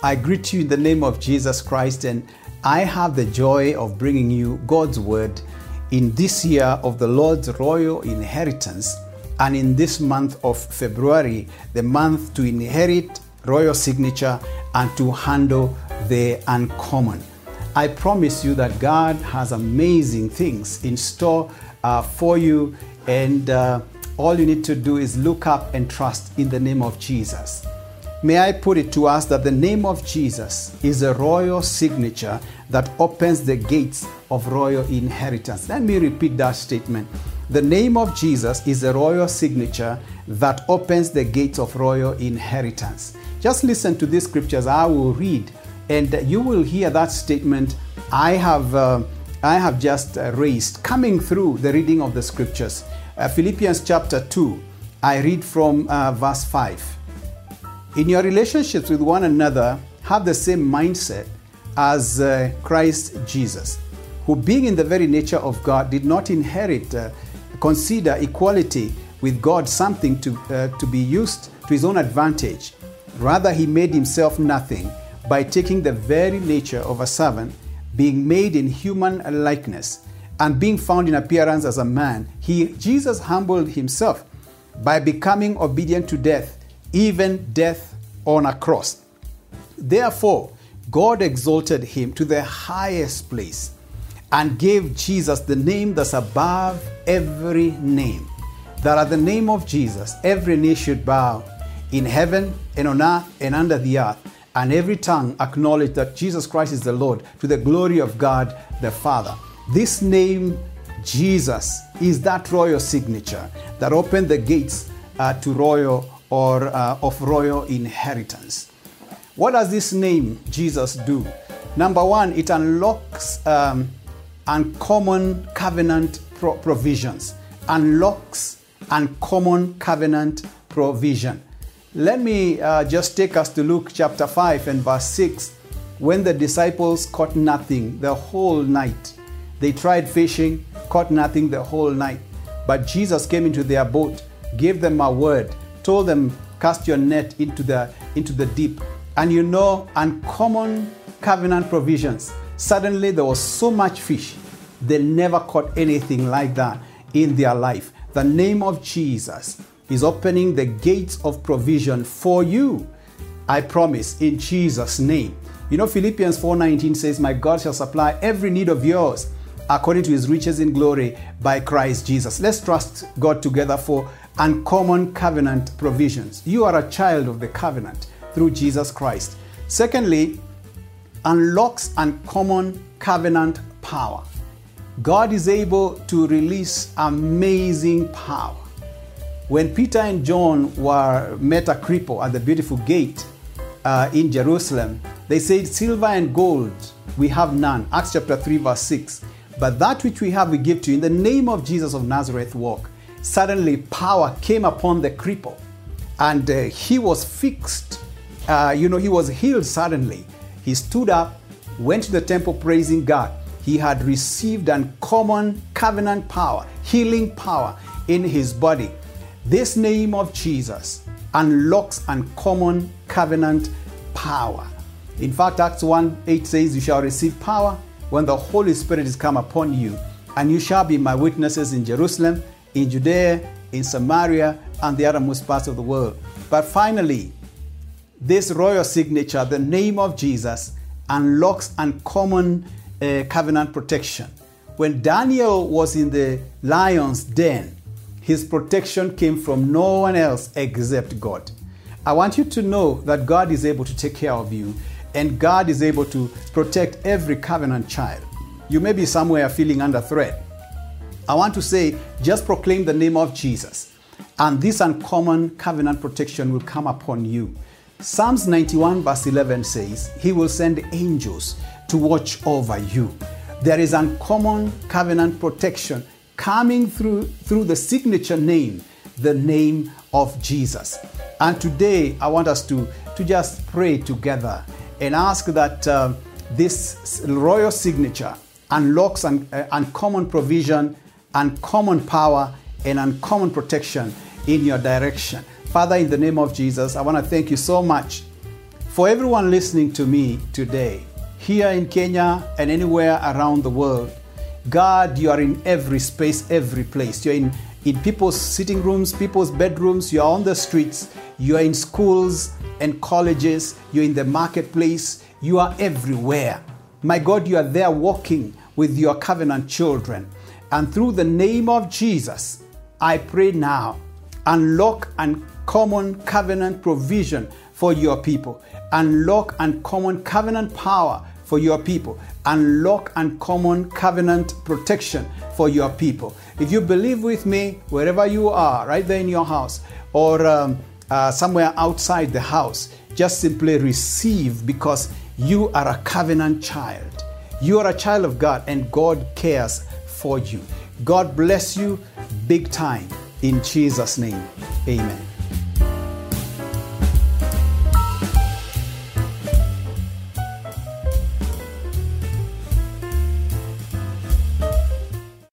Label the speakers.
Speaker 1: I greet you in the name of Jesus Christ, and I have the joy of bringing you God's word in this year of the Lord's royal inheritance, and in this month of February, the month to inherit royal signature and to handle the uncommon. I promise you that God has amazing things in store uh, for you, and uh, all you need to do is look up and trust in the name of Jesus. May I put it to us that the name of Jesus is a royal signature that opens the gates of royal inheritance. Let me repeat that statement. The name of Jesus is a royal signature that opens the gates of royal inheritance. Just listen to these scriptures I will read, and you will hear that statement I have, uh, I have just raised coming through the reading of the scriptures. Uh, Philippians chapter 2, I read from uh, verse 5. In your relationships with one another, have the same mindset as uh, Christ Jesus, who, being in the very nature of God, did not inherit, uh, consider equality with God something to, uh, to be used to his own advantage. Rather, he made himself nothing by taking the very nature of a servant, being made in human likeness, and being found in appearance as a man. He, Jesus humbled himself by becoming obedient to death even death on a cross. Therefore, God exalted him to the highest place and gave Jesus the name that's above every name. That at the name of Jesus, every knee should bow in heaven and on earth and under the earth, and every tongue acknowledge that Jesus Christ is the Lord to the glory of God the Father. This name, Jesus, is that royal signature that opened the gates uh, to royal or uh, of royal inheritance. What does this name Jesus do? Number one, it unlocks um, uncommon covenant pro- provisions. Unlocks uncommon covenant provision. Let me uh, just take us to Luke chapter 5 and verse 6. When the disciples caught nothing the whole night, they tried fishing, caught nothing the whole night. But Jesus came into their boat, gave them a word, told them, Cast your net into the, into the deep. And you know, uncommon covenant provisions. Suddenly there was so much fish, they never caught anything like that in their life. The name of Jesus is opening the gates of provision for you. I promise in Jesus' name. You know, Philippians 4:19 says, My God shall supply every need of yours according to his riches in glory by Christ Jesus. Let's trust God together for uncommon covenant provisions. You are a child of the covenant through Jesus Christ. Secondly, unlocks uncommon covenant power. God is able to release amazing power. When Peter and John were met a cripple at the beautiful gate uh, in Jerusalem, they said, Silver and gold we have none. Acts chapter 3, verse 6. But that which we have we give to you. In the name of Jesus of Nazareth, walk. Suddenly, power came upon the cripple, and uh, he was fixed. Uh, you know, he was healed suddenly. He stood up, went to the temple praising God. He had received uncommon covenant power, healing power in his body. This name of Jesus unlocks uncommon covenant power. In fact, Acts 1 8 says, You shall receive power when the Holy Spirit is come upon you, and you shall be my witnesses in Jerusalem, in Judea, in Samaria, and the uttermost parts of the world. But finally, this royal signature, the name of Jesus, unlocks uncommon uh, covenant protection. When Daniel was in the lion's den, his protection came from no one else except God. I want you to know that God is able to take care of you and God is able to protect every covenant child. You may be somewhere feeling under threat. I want to say, just proclaim the name of Jesus, and this uncommon covenant protection will come upon you. Psalms 91, verse 11 says, He will send angels to watch over you. There is uncommon covenant protection coming through, through the signature name, the name of Jesus. And today, I want us to, to just pray together and ask that uh, this royal signature unlocks an uh, uncommon provision, uncommon power, and uncommon protection in your direction. Father, in the name of Jesus, I want to thank you so much For everyone listening to me today, here in Kenya and anywhere around the world, God, you are in every space, every place. You're in, in people's sitting rooms, people's bedrooms, you're on the streets, you're in schools and colleges, you're in the marketplace, you are everywhere. My God, you are there walking with your covenant children. And through the name of Jesus, I pray now, unlock uncommon covenant provision for your people, unlock uncommon covenant power for your people, unlock uncommon covenant protection for your people. If you believe with me, wherever you are, right there in your house or um, uh, somewhere outside the house, just simply receive because you are a covenant child. You are a child of God and God cares for you. God bless you big time in Jesus' name. Amen.